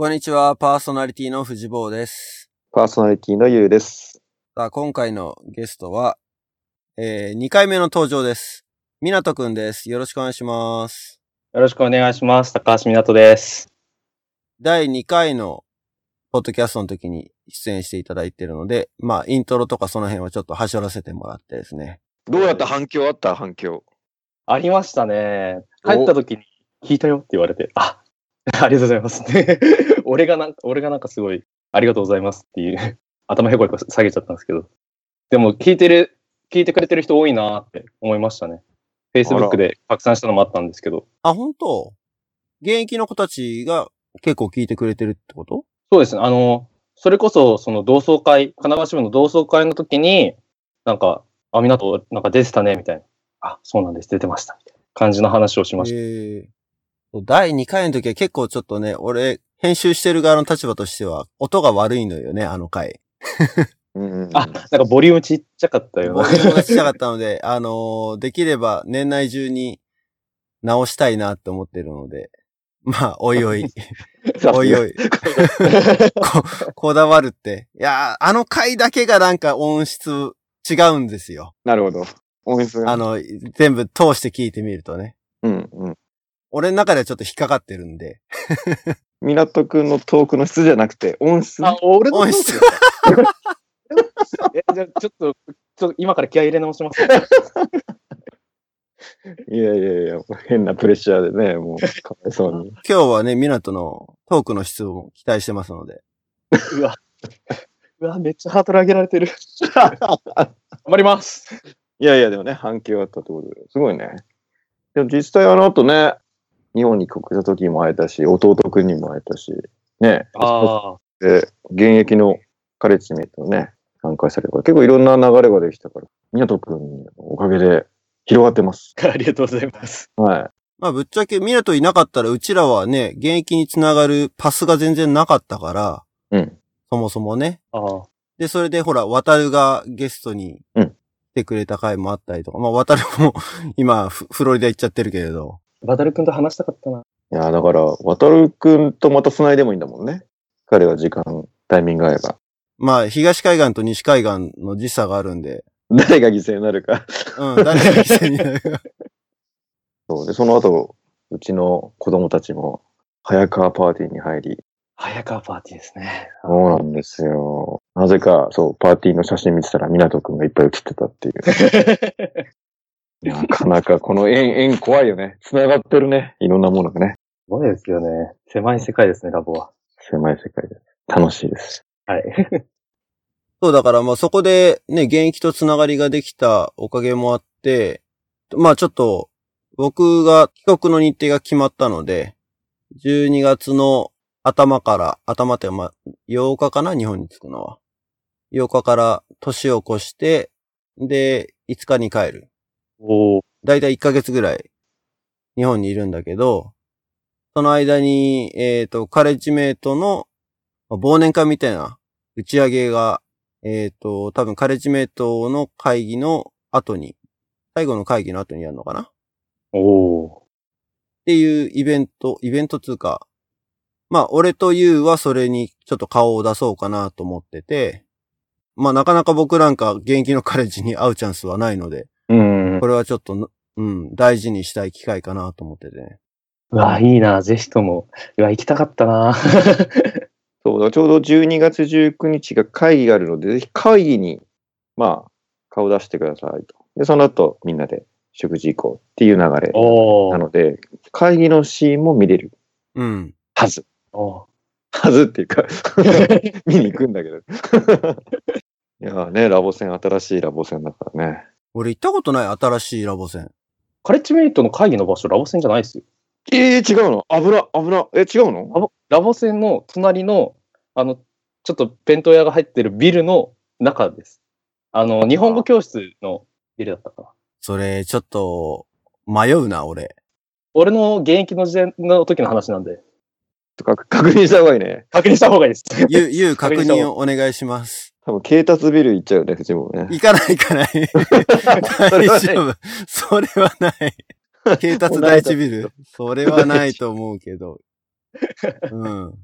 こんにちは、パーソナリティの藤坊です。パーソナリティのゆうです。さあ、今回のゲストは、えー、2回目の登場です。みなとくんです。よろしくお願いします。よろしくお願いします。高橋湊です。第2回のポッドキャストの時に出演していただいているので、まあ、イントロとかその辺はちょっと端折らせてもらってですね。どうやった反響あった？反響。ありましたね。帰った時に聞いたよって言われて、あ、ありがとうございますね。俺がなんか、俺がなんかすごい、ありがとうございますっていう、頭へこへこ下げちゃったんですけど。でも聞いてる、聞いてくれてる人多いなって思いましたね。あ Facebook らで拡散したのもあったんですけど。あ、本当？現役の子たちが結構聞いてくれてるってこと？そうですね。あの、それこそ、その同窓会、神奈川支部の同窓会の時に、なんか、あ、みなと、なんか出てたね、みたいな。あ、そうなんです、出てました、みたいな感じの話をしました。ええ第2回の時は結構ちょっとね、俺、編集してる側の立場としては、音が悪いのよね、あの回。あ、なんかボリュームちっちゃかったよな。ボリュームがちっちゃかったので、あのーできれば年内中に直したいなって思ってるので、まあ、おいおい、おいおい、こ、こだわるって。いやー、あの回だけがなんか音質違うんですよ。なるほど。音質が。あの、全部通して聞いてみるとね。俺の中ではちょっと引っかかってるんで。港くんのトークの質じゃなくて、音質ね、あ、俺の音質。えじゃあちょっと、ちょっと今から気合い入れ直します。いやいやいや、変なプレッシャーでね、もう、かわいそうに。今日はね、港のトークの質を期待してますので。うわ。うわ、めっちゃハードル上げられてる。頑張ります。いやいや、でもね、反響あったってことで、すごいね。でも実際あの後ね、日本に帰国した時にも会えたし、弟くんにも会えたし、ね、ああ。で、現役のカレッジメイトのね、参加されたから、結構いろんな流れができたから、港くんのおかげで広がってます。ありがとうございます。はい。まあ、ぶっちゃけ、港いなかったら、うちらはね、現役につながるパスが全然なかったから、うん。そもそもね。ああ。で、それでほら、渡るがゲストにうん来てくれた回もあったりとか、まあ、渡るも今フ、フロリダ行っちゃってるけれど。バダル君と話したかったな。いや、だから、渡るくんとまた繋いでもいいんだもんね。彼は時間、タイミング合えば。まあ、東海岸と西海岸の時差があるんで、誰が犠牲になるか。うん、誰が犠牲になるか。そう。で、その後、うちの子供たちも、早川パーティーに入り、早川パーティーですね。そうなんですよ。なぜか、そう、パーティーの写真見てたら、港くんがいっぱい写ってたっていう。なかなか、この縁、縁怖いよね。繋がってるね。いろんなものがね。すごいですよね。狭い世界ですね、ラボは。狭い世界です。楽しいです。はい。そう、だからまあそこでね、現役とつながりができたおかげもあって、まあちょっと、僕が帰国の日程が決まったので、12月の頭から、頭ってまあ8日かな日本に着くのは。8日から年を越して、で、5日に帰る。おお。だいたい1ヶ月ぐらい日本にいるんだけど、その間に、えっ、と、カレッジメイトのまあ忘年会みたいな打ち上げが、えっ、と、多分カレッジメイトの会議の後に、最後の会議の後にやるのかな？っおお。ていうイベント、イベントつうか、まあ、俺とユウはそれにちょっと顔を出そうかなと思ってて、まあ、なかなか僕なんか現役のカレッジに会うチャンスはないので、うん。これはちょっとの、うん、大事にしたい機会かなと思っててね。うわ、いいな、ぜひとも。うわ、行きたかったな。そうだ、ちょうど12月19日が会議があるので、ぜひ会議に、まあ、顔出してくださいと。で、その後、みんなで食事行こうっていう流れ。なので、会議のシーンも見れるうん。はず。おはずっていうか、見に行くんだけど。いやーね、ラボ戦、新しいラボ戦だからね。俺行ったことない新しいラボ戦。カレッジメイトの会議の場所、ラボ戦じゃないですよ。えー、違うの？危な、危な。え、違うの？ラボラボ戦の隣の、あの、ちょっと弁当屋が入ってるビルの中です。あの、日本語教室のビルだったかな。それ、ちょっと、迷うな、俺。俺の現役の時代の時の話なんで、か確認した方がいいね。確認した方がいいです。ゆ、ゆう確認をお願いします。多分、警察ビル行っちゃうね、藤本ね。行かない行か ない。大丈夫。それはない。警察第一ビルそれはないと思うけど。うん。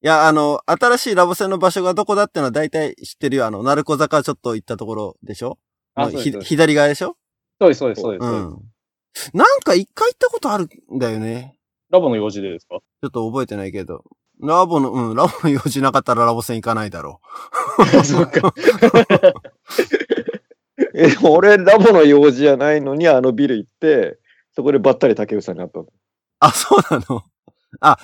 や、あの、新しいラボ戦の場所がどこだってのは大体知ってるよ。あの、鳴子坂ちょっと行ったところでしょ？あ。左側でしょ？そうです、そうです、そうです。うん。なんか一回行ったことあるんだよね。ラボの用事でですか？ちょっと覚えてないけど。ラボの、うん、ラボの用事なかったらラボ戦行かないだろ そっか。え、俺、ラボの用事じゃないのに、あのビル行って、そこでばったり竹内さんに会ったの。う。あ、そうなの？あ、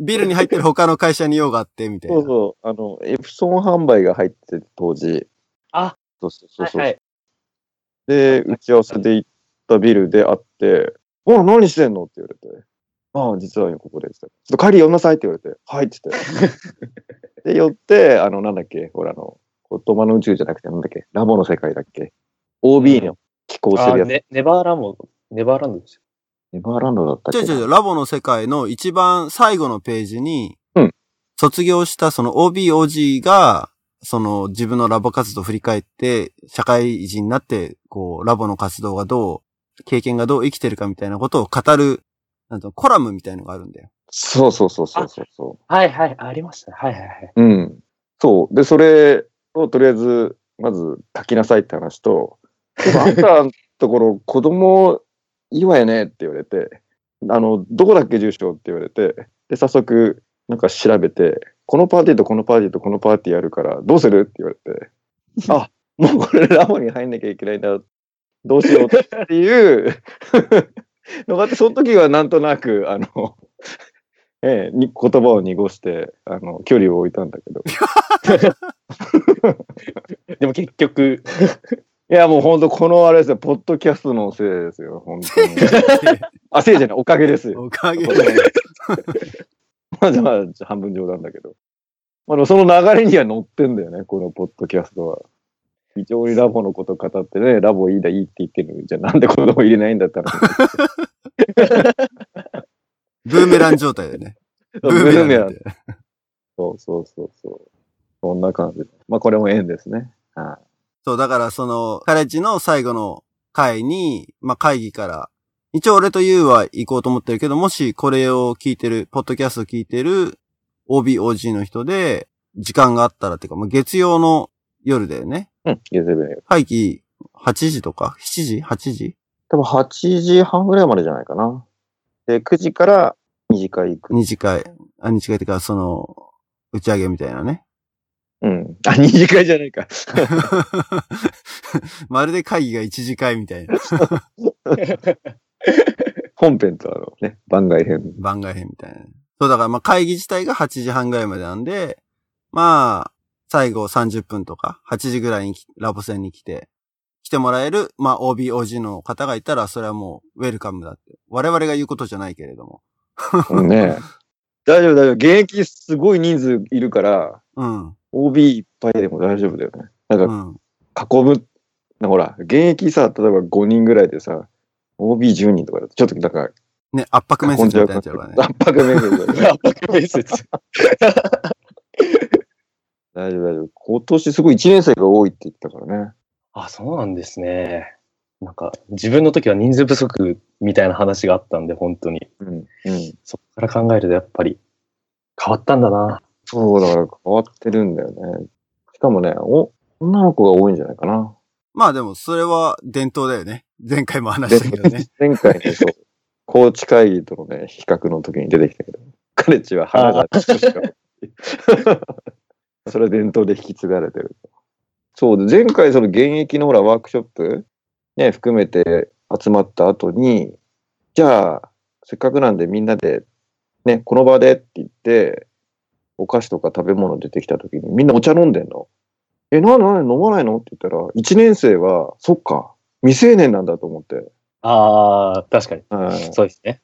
ビルに入ってる他の会社に用があって、みたいな。そうそう。あの、エプソン販売が入ってて、当時。あ、そうそうそうそう。はい。で、打ち合わせで行ったビルで会って、あ、何してんの？って言われて。ああ、実はここで。ちょっと帰り呼んなさいって言われて。はいって言って。で、寄って、あの、なんだっけ、ほら、あの、言葉の宇宙じゃなくて、なんだっけ、ラボの世界だっけ。OB の寄稿するやつ。あね、ネバーランド、ネバーランドですよ。ネバーランドだったっけ違う違う違う、ラボの世界の一番最後のページに、うん卒業したその OBOG が、その自分のラボ活動を振り返って、社会人になって、こう、ラボの活動がどう、経験がどう生きてるかみたいなことを語る、なんとコラムみたいのがあるんだよ。そうそうそうそうそうそはいはい、ありましたね。はいはいはい。う。うん。そう。で、それをとりあえず、まず書きなさいって話と、でもあんたのところ 子供いいわよねって言われて、あの、どこだっけ住所って言われて、で、早速、なんか調べて、このパーティーとこのパーティーとこのパーティーやるから、どうするって言われて、あ、もうこれラボに入んなきゃいけないんだ。どうしようっていう のがあって、その時はなんとなく、あの、ええ、に言葉を濁して、あの、距離を置いたんだけど。でも結局、いや、もう本当このあれですよ、ポッドキャストのせいですよ、本当に。あ、せいじゃない、おかげですよ。おかげで。まあ、まあ、半分冗談だけど。まあ、でもその流れには乗ってんだよね、このポッドキャストは。非常にラボのこと語ってね、ラボいいだ、いいって言ってるじゃあなんで子供入れないんだったら。ブーメラン状態でね。ブブーメランで。そうそうそうそう。そんな感じで。まあ、これも縁ですね。はい。そう、だからその、カレッジの最後の会に、まあ、会議から、一応俺とユウは行こうと思ってるけど、もしこれを聞いてる、ポッドキャストを聞いてる OBOG の人で、時間があったらっていうか、まあ、月曜の夜だよね。うん、ゲゼベネ会議8時とか ?7 時 ?8 時？多分8時半ぐらいまでじゃないかな。で、9時から2時間行く。二次会。あ、二次会ってか、その、打ち上げみたいなね。うん。あ、2次会じゃないか。まるで会議が一次会みたいな。本編とあのね、番外編。番外編みたいな。そう、だからまあ会議自体が8時半ぐらいまでなんで、まあ、最後30分とか、8時ぐらいにきラボ戦に来て、来てもらえる、まあ OBOG の方がいたら、それはもうウェルカムだって。我々が言うことじゃないけれども。うんね 大丈夫、大丈夫。現役すごい人数いるから、うん。OB いっぱいでも大丈夫だよね。なんかうん。囲む、なんかほら、現役さ、例えば5人ぐらいでさ、OB10 人とかだと、ちょっとなんか、ね、圧迫面接みたいになっちゃうからね。圧迫面接圧迫面接。大丈夫、大丈夫。今年すごい1年生が多いって言ってたからね。あ、そうなんですね。なんか、自分の時は人数不足みたいな話があったんで、本当に。うん。うん。そこから考えると、やっぱり、変わったんだな。そう、だから変わってるんだよね。しかもね、お、女の子が多いんじゃないかな。まあでも、それは伝統だよね。前回も話したけどね。前回ね、そう、コーチ会議とのね、比較の時に出てきたけど、カレッジは腹が少しか。それは伝統で引き継がれてる。そうで、前回その現役のほらワークショップ、ね、含めて集まった後に、じゃあ、せっかくなんでみんなで、ね、この場でって言って、お菓子とか食べ物出てきた時にみんなお茶飲んでんの。え、なんでなんで飲まないの？って言ったら、1年生は、そっか、未成年なんだと思って。ああ、確かに。はいそうですね。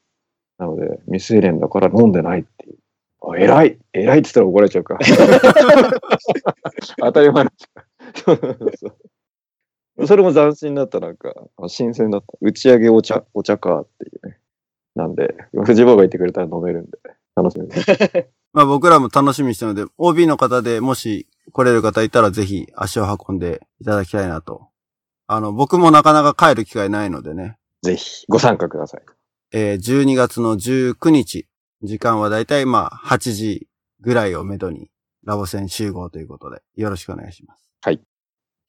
なので、未成年だから飲んでないっていう。あ偉い偉いって言ったら怒られちゃうか。当たり前なそうそれも斬新だった、なんか、あ新鮮だった。打ち上げお茶、お茶かっていうね。なんで、藤坊が言ってくれたら飲めるんで、楽しみです。まあ僕らも楽しみにしてるので、OB の方でもし来れる方いたらぜひ足を運んでいただきたいなと。あの、僕もなかなか帰る機会ないのでね。ぜひ、ご参加ください。えー12月の19日、時間はだいたいまあ8時ぐらいをめどに、ラボ戦集合ということで、よろしくお願いします。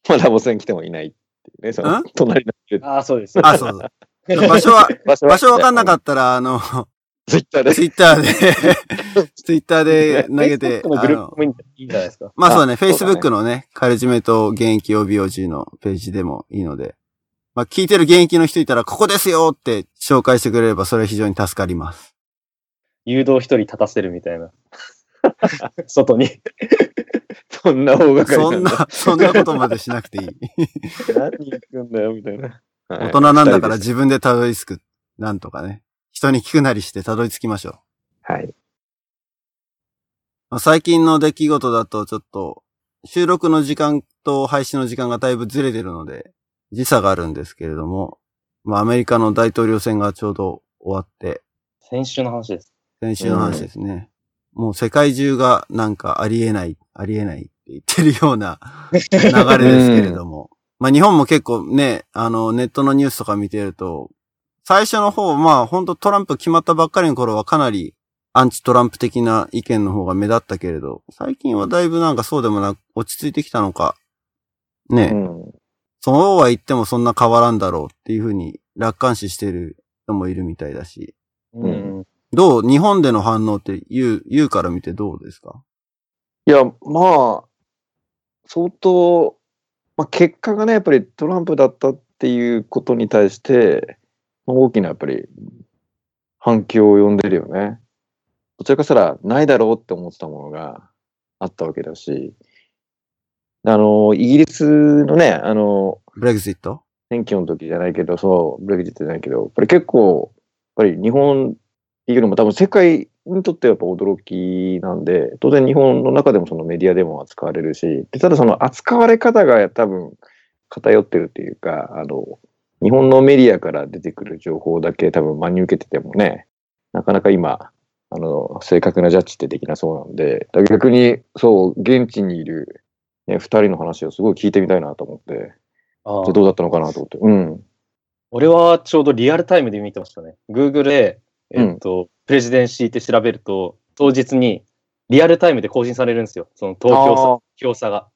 まあ、ラボ戦来てもいないっていうね、そのん、隣のああ、そうです。あ、そうそう。場所は、場所場所わかんなかっったら、あの、た。ツイッターで。ツイッターで、ツイッターで投げて、のあのグループもいいんじゃないですか。まあそうだね、Facebook のね、カルジメと現役 OBOG のページでもいいので、まあ聞いてる現役の人いたら、ここですよって紹介してくれれば、それは非常に助かります。誘導一人立たせるみたいな。外に。そんな大掛かり。そんな、そんなことまでしなくていい。何行くんだよ、みたいな。大大人なんだから自分でたどり着く。なんとかね。人に聞くなりしてたどり着きましょう。はい。まあ最近の出来事だとちょっと、収録の時間と配信の時間がだいぶずれてるので、時差があるんですけれども、まあアメリカの大統領選がちょうど終わって、先週の話です。先週の話ですね。もう世界中がなんかありえない、ありえないって言ってるような 流れですけれども。まあ日本も結構ね、あのネットのニュースとか見てると、最初の方、まあ本当トランプ決まったばっかりの頃はかなりアンチトランプ的な意見の方が目立ったけれど、最近はだいぶなんかそうでもなく落ち着いてきたのか、ね、うん。そうは言ってもそんな変わらんだろうっていうふうに楽観視してる人もいるみたいだし、うんどう？日本での反応って言う、言うから見てどうですか？いや、まあ、相当、まあ、結果がね、やっぱりトランプだったっていうことに対して、まあ大きなやっぱり反響を呼んでるよね。どちらかしたらないだろうって思ってたものがあったわけだし、あの、イギリスのね、あの、ブレグジット？選挙の時じゃないけど、そう、ブレグジットじゃないけど、やっぱり結構、やっぱり日本いうのも多分世界にとってはやっぱ驚きなんで、当然日本の中でもそのメディアでも扱われるし、でただその扱われ方が多分偏ってるっていうか、あの、日本のメディアから出てくる情報だけ多分真に受けててもね、なかなか今、あの、正確なジャッジってできなそうなんで、逆に、そう、現地にいる、ね、二人の話をすごい聞いてみたいなと思って、あじゃあどうだったのかなと思って。うん。俺はちょうどリアルタイムで見てましたね。Google で、えっと、プレジデンシーって調べると、当日にリアルタイムで更新されるんですよ。その投票あさ票差が。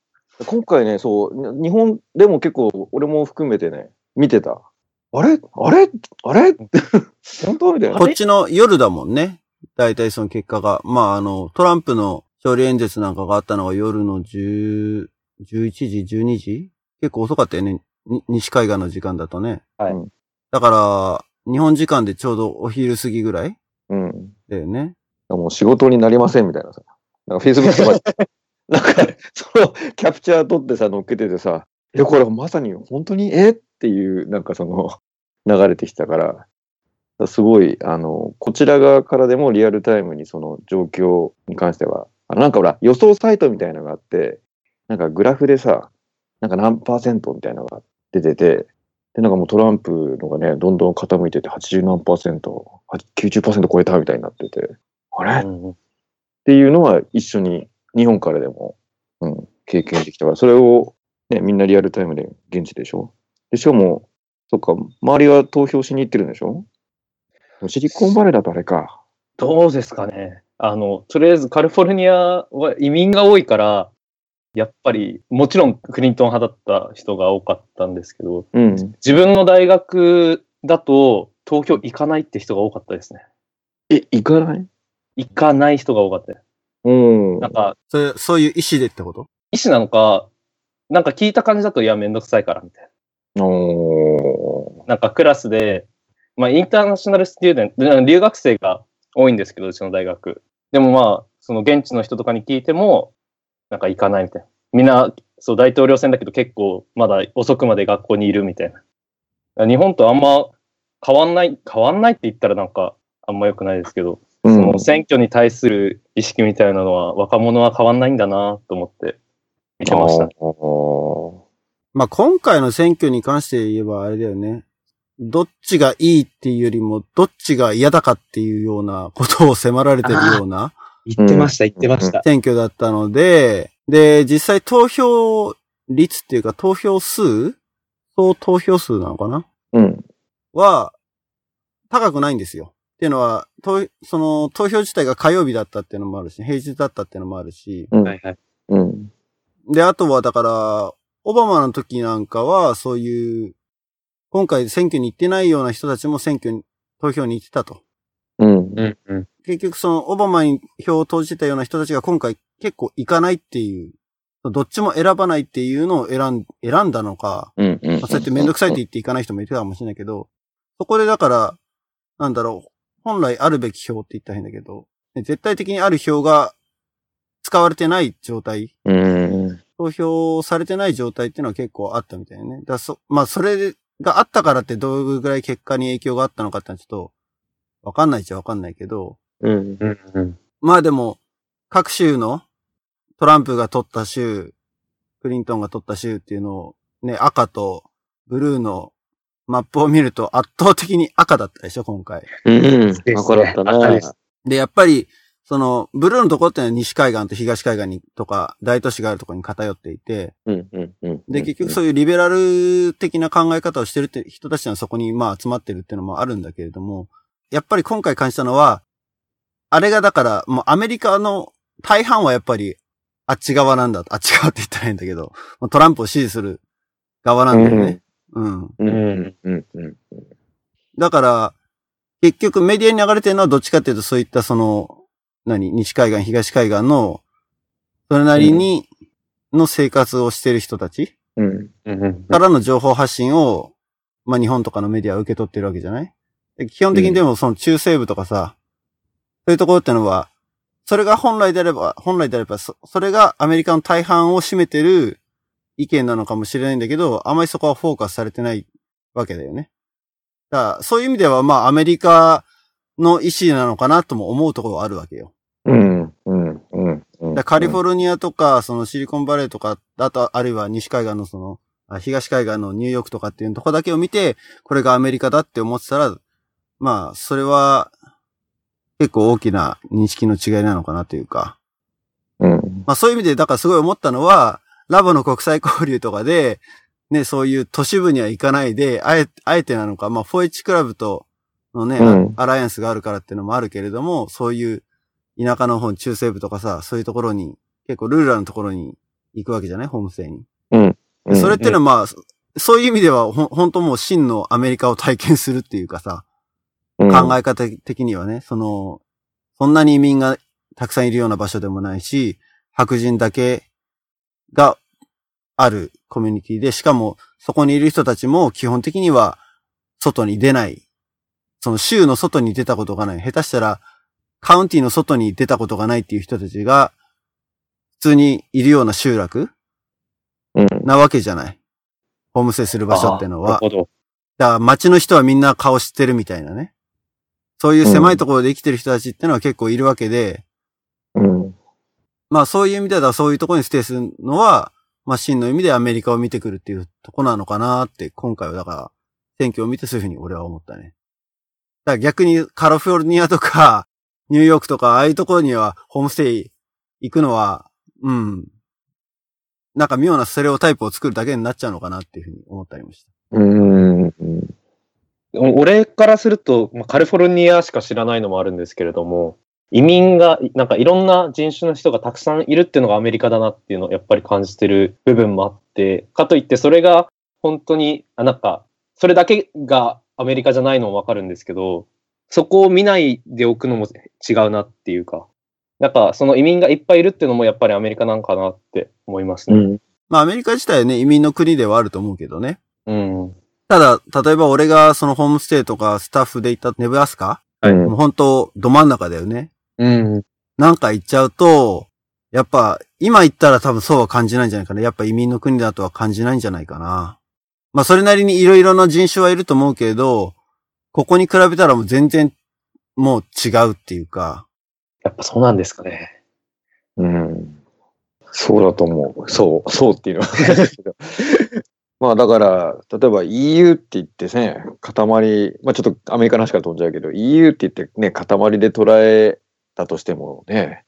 今回ね、そう、に日本でも結構、俺も含めてね、見てた。あれ？あれ？あれ？本当みたいな。こっちの夜だもんね。大体その結果が。まああの、トランプの勝利演説なんかがあったのが夜の10、11時、12時？結構遅かったよね。に西海岸の時間だとね。はいうんだから、日本時間でちょうどお昼過ぎぐらい？うん。だよね。もう仕事になりませんみたいなさ。なんか Facebook とか、なんか、そのキャプチャー撮ってさ、乗っけててさ、え、これまさに本当にえ？っていう、なんかその、流れてきたから、すごい、あの、こちら側からでもリアルタイムにその状況に関しては、あのなんかほら、予想サイトみたいなのがあって、なんかグラフでさ、なんか何パーセントみたいなのが出てて、で、なんかもうトランプのがね、どんどん傾いてて、80何パーセント、あ90%超えたみたいになってて、あれ、っうんうん。ていうのは一緒に日本からでも、うん、経験できたから、それをね、みんなリアルタイムで現地でしょ？で、しかも、そっか、周りは投票しに行ってるんでしょ？シリコンバレーだとあれか。どうですかね。あの、とりあえずカリフォルニアは移民が多いから、やっぱり、もちろんクリントン派だった人が多かったんですけど、うん。自分の大学だと投票行かないって人が多かったですね。え、行かない？行かない人が多かったです。うん。なんか、それ、そういう意思でってこと？医師なのか、なんか聞いた感じだと、いや、めんどくさいから、みたいおーな。なんかクラスで、まあ、インターナショナルスチューデント、で留学生が多いんですけど、うちの大学。でもまあ、その現地の人とかに聞いても、なんか行かないみたいな。みんな、そう、大統領選だけど結構まだ遅くまで学校にいるみたいな。日本とあんま変わんない、変わんないって言ったらなんかあんま良くないですけど、うんその選挙に対する意識みたいなのは若者は変わんないんだなと思って見てました。まあ今回の選挙に関して言えばあれだよね。どっちがいいっていうよりも、どっちが嫌だかっていうようなことを迫られてるような言ってました、言ってました。選挙だったので、で、実際投票率っていうか投票数総投票数なのかな？うん。は高くないんですよ。っっていうのは、投その投票自体が火曜日だったっていうのもあるし、平日だったっていうのもあるし、うんはいはい。うん。で、あとはだから、オバマの時なんかは、そういう、今回選挙に行ってないような人たちも選挙に、投票に行ってたと。うん。うんうん。結局そのオバマに票を投じてたような人たちが今回結構行かないっていう、どっちも選ばないっていうのを選ん選んだのか、うん。うん。まあそうやってめんどくさいって言って行かない人もいるかもしれないけど、そこでだから、なんだろう、本来あるべき票って言ったら変だけど、ね絶対的にある票が使われてない状態、うん。投票されてない状態っていうのは結構あったみたいなね。だそ、まあそれがあったからってどうぐらい結果に影響があったのかってのはちょっと、わかんないっちゃわかんないけど、うん。うんうん。まあでも、各州のトランプが取った州、クリントンが取った州っていうのを、ね、赤とブルーのマップを見ると圧倒的に赤だったでしょ、今回。うん。すね赤だったね赤でやっぱり、その、ブルーのところってのは西海岸と東海岸に、とか、大都市があるところに偏っていて、うん。うん。うん。で、結局そういうリベラル的な考え方をしてるって人たちはそこにまあ集まってるっていうのもあるんだけれども、やっぱり今回感じたのは、あれがだから、もうアメリカの大半はやっぱりあっち側なんだ。あっち側って言ったらいいんだけど、トランプを支持する側なんだよね。うん。うん。うん。うん。うん。だから、結局メディアに流れてるのはどっちかっていうとそういったその、何？西海岸、東海岸の、それなりに、の生活をしてる人たちうん。からの情報発信を、まあ日本とかのメディアは受け取ってるわけじゃない？で基本的にでもその中西部とかさ、そういうところってのは、それが本来であれば、本来であれば、そそれがアメリカの大半を占めてる意見なのかもしれないんだけど、あまりそこはフォーカスされてないわけだよね。だから、そういう意味では、まあアメリカの意思なのかなとも思うところはあるわけよ。うん。うん。うん。うん。カリフォルニアとか、そのシリコンバレーとか、あと、あるいは西海岸のその、あ東海岸のニューヨークとかっていうとこだけを見て、これがアメリカだって思ってたら、まあ、それは、結構大きな認識の違いなのかなというか。うん。まあそういう意味で、だからすごい思ったのは、ラボの国際交流とかで、ね、そういう都市部には行かないで、あえ、あえてなのか、まあ、4H クラブとのね、うんアライアンスがあるからっていうのもあるけれども、そういう田舎の方、中西部とかさ、そういうところに、結構ルーラーのところに行くわけじゃない？ホームステイに。うん。それっていうのはまあ、そういう意味では、ほん、本当もう真のアメリカを体験するっていうかさ、考え方的にはね、その、そんなに移民がたくさんいるような場所でもないし、白人だけがあるコミュニティで、しかもそこにいる人たちも基本的には外に出ない。その州の外に出たことがない。下手したらカウンティの外に出たことがないっていう人たちが普通にいるような集落うん。なわけじゃない。ホームステイする場所っていうのは。なるほど。だから街の人はみんな顔知ってるみたいなね。そういう狭いところで生きてる人たちってのは結構いるわけで、うん。まあそういう意味ではそういうところにステイするのは、まあ真の意味でアメリカを見てくるっていうとこなのかなって、今回はだから選挙を見てそういうふうに俺は思ったね。だから逆にカリフォルニアとか ニューヨークとかああいうところにはホームステイ行くのは、うん。なんか妙なステレオタイプを作るだけになっちゃうのかなっていうふうに思ったりもした。うん。うん。俺からすると、まあカリフォルニアしか知らないのもあるんですけれども、移民が、なんかいろんな人種の人がたくさんいるっていうのがアメリカだなっていうのをやっぱり感じてる部分もあって、かといってそれが本当に、あなんか、それだけがアメリカじゃないのもわかるんですけど、そこを見ないでおくのも違うなっていうか、なんかその移民がいっぱいいるっていうのもやっぱりアメリカなんかなって思いますね。うん。まあアメリカ自体はね、移民の国ではあると思うけどね。うん。ただ、例えば俺がそのホームステイとかスタッフで行ったネブラスカ、はいもう本当ど真ん中だよね。うん。なんか行っちゃうと、やっぱ今行ったら多分そうは感じないんじゃないかな。やっぱ移民の国だとは感じないんじゃないかな。まあそれなりにいろいろな人種はいると思うけれど、ここに比べたらもう全然もう違うっていうか、やっぱそうなんですかね。うん。そうだと思う。そう、そうっていうのは変ですけど。まあだから、例えば EU って言ってね、塊、まあちょっとアメリカの話から飛んじゃうけど、EU って言ってね、塊で捉えたとしてもね、やっ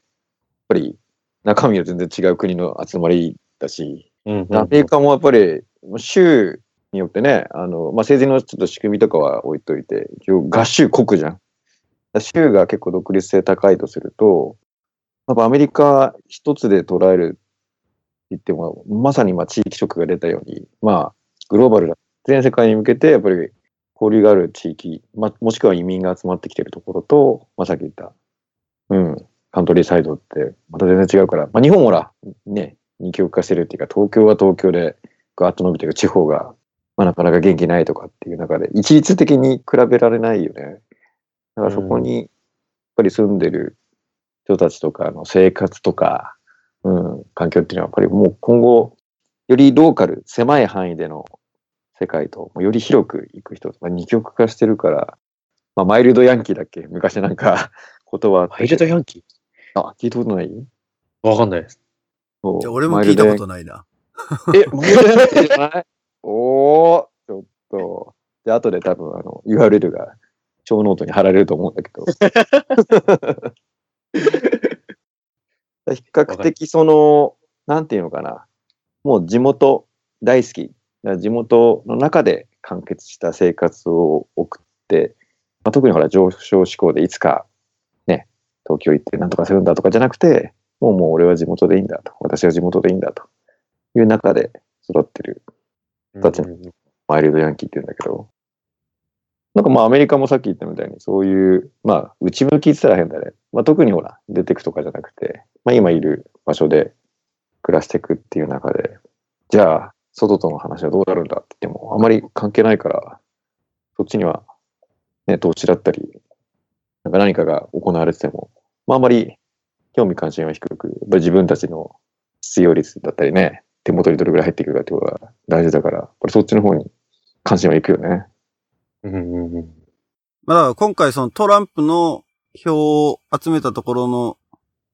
ぱり中身は全然違う国の集まりだし、うん、アメリカもやっぱり州によってね、あの、まあ政治のちょっと仕組みとかは置いといて、一応合衆国じゃん。州が結構独立性高いとすると、やっぱアメリカ一つで捉える言っても、まさに今地域色が出たように、まあ、グローバルな、全世界に向けてやっぱり交流がある地域、まあ、もしくは移民が集まってきてるところと、まあ、さっき言った、うん、カントリーサイドってまた全然違うから、まあ、日本ほら、ね、二極化してるっていうか、東京は東京でガーッと伸びてる地方が、まあ、なかなか元気ないとかっていう中で、一律的に比べられないよね。だからそこに、やっぱり住んでる人たちとかの生活とか、うん、環境っていうのはやっぱりもう今後、よりローカル、狭い範囲での世界と、より広く行く人、まあ、二極化してるから、まあ、マイルドヤンキーだっけ？昔なんか 言葉マイルドヤンキあ、聞いたことない？ーわかんないです。じゃあ俺も聞いたことないな。え、マイルドヤンキーじゃない？おー、ちょっと。で、後で多分、あの、URL が、小ノートに貼られると思うんだけど。比較的、その、なんていうのかな。もう地元大好き。地元の中で完結した生活を送って、まあ、特にほら、上昇志向でいつか、ね、東京行ってなんとかするんだとかじゃなくて、もうもう俺は地元でいいんだと。私は地元でいいんだという中で育ってるたちうんマイルドヤンキーって言うんだけど、なんかまあアメリカもさっき言ったみたいにそういう、まあ内向きってったら変だね。まあ特にほら、出てくとかじゃなくて、まあ今いる場所で暮らしていくっていう中で、じゃあ外との話はどうなるんだって言ってもあまり関係ないから、そっちにはね、投資だったり、なんか何かが行われてても、まああまり興味関心は低く、やっぱり自分たちの必要率だったりね、手元にどれぐらい入ってくるかってことが大事だから、やっぱりそっちの方に関心はいくよね。うんうんうんまあだから今回そのトランプの票を集めたところの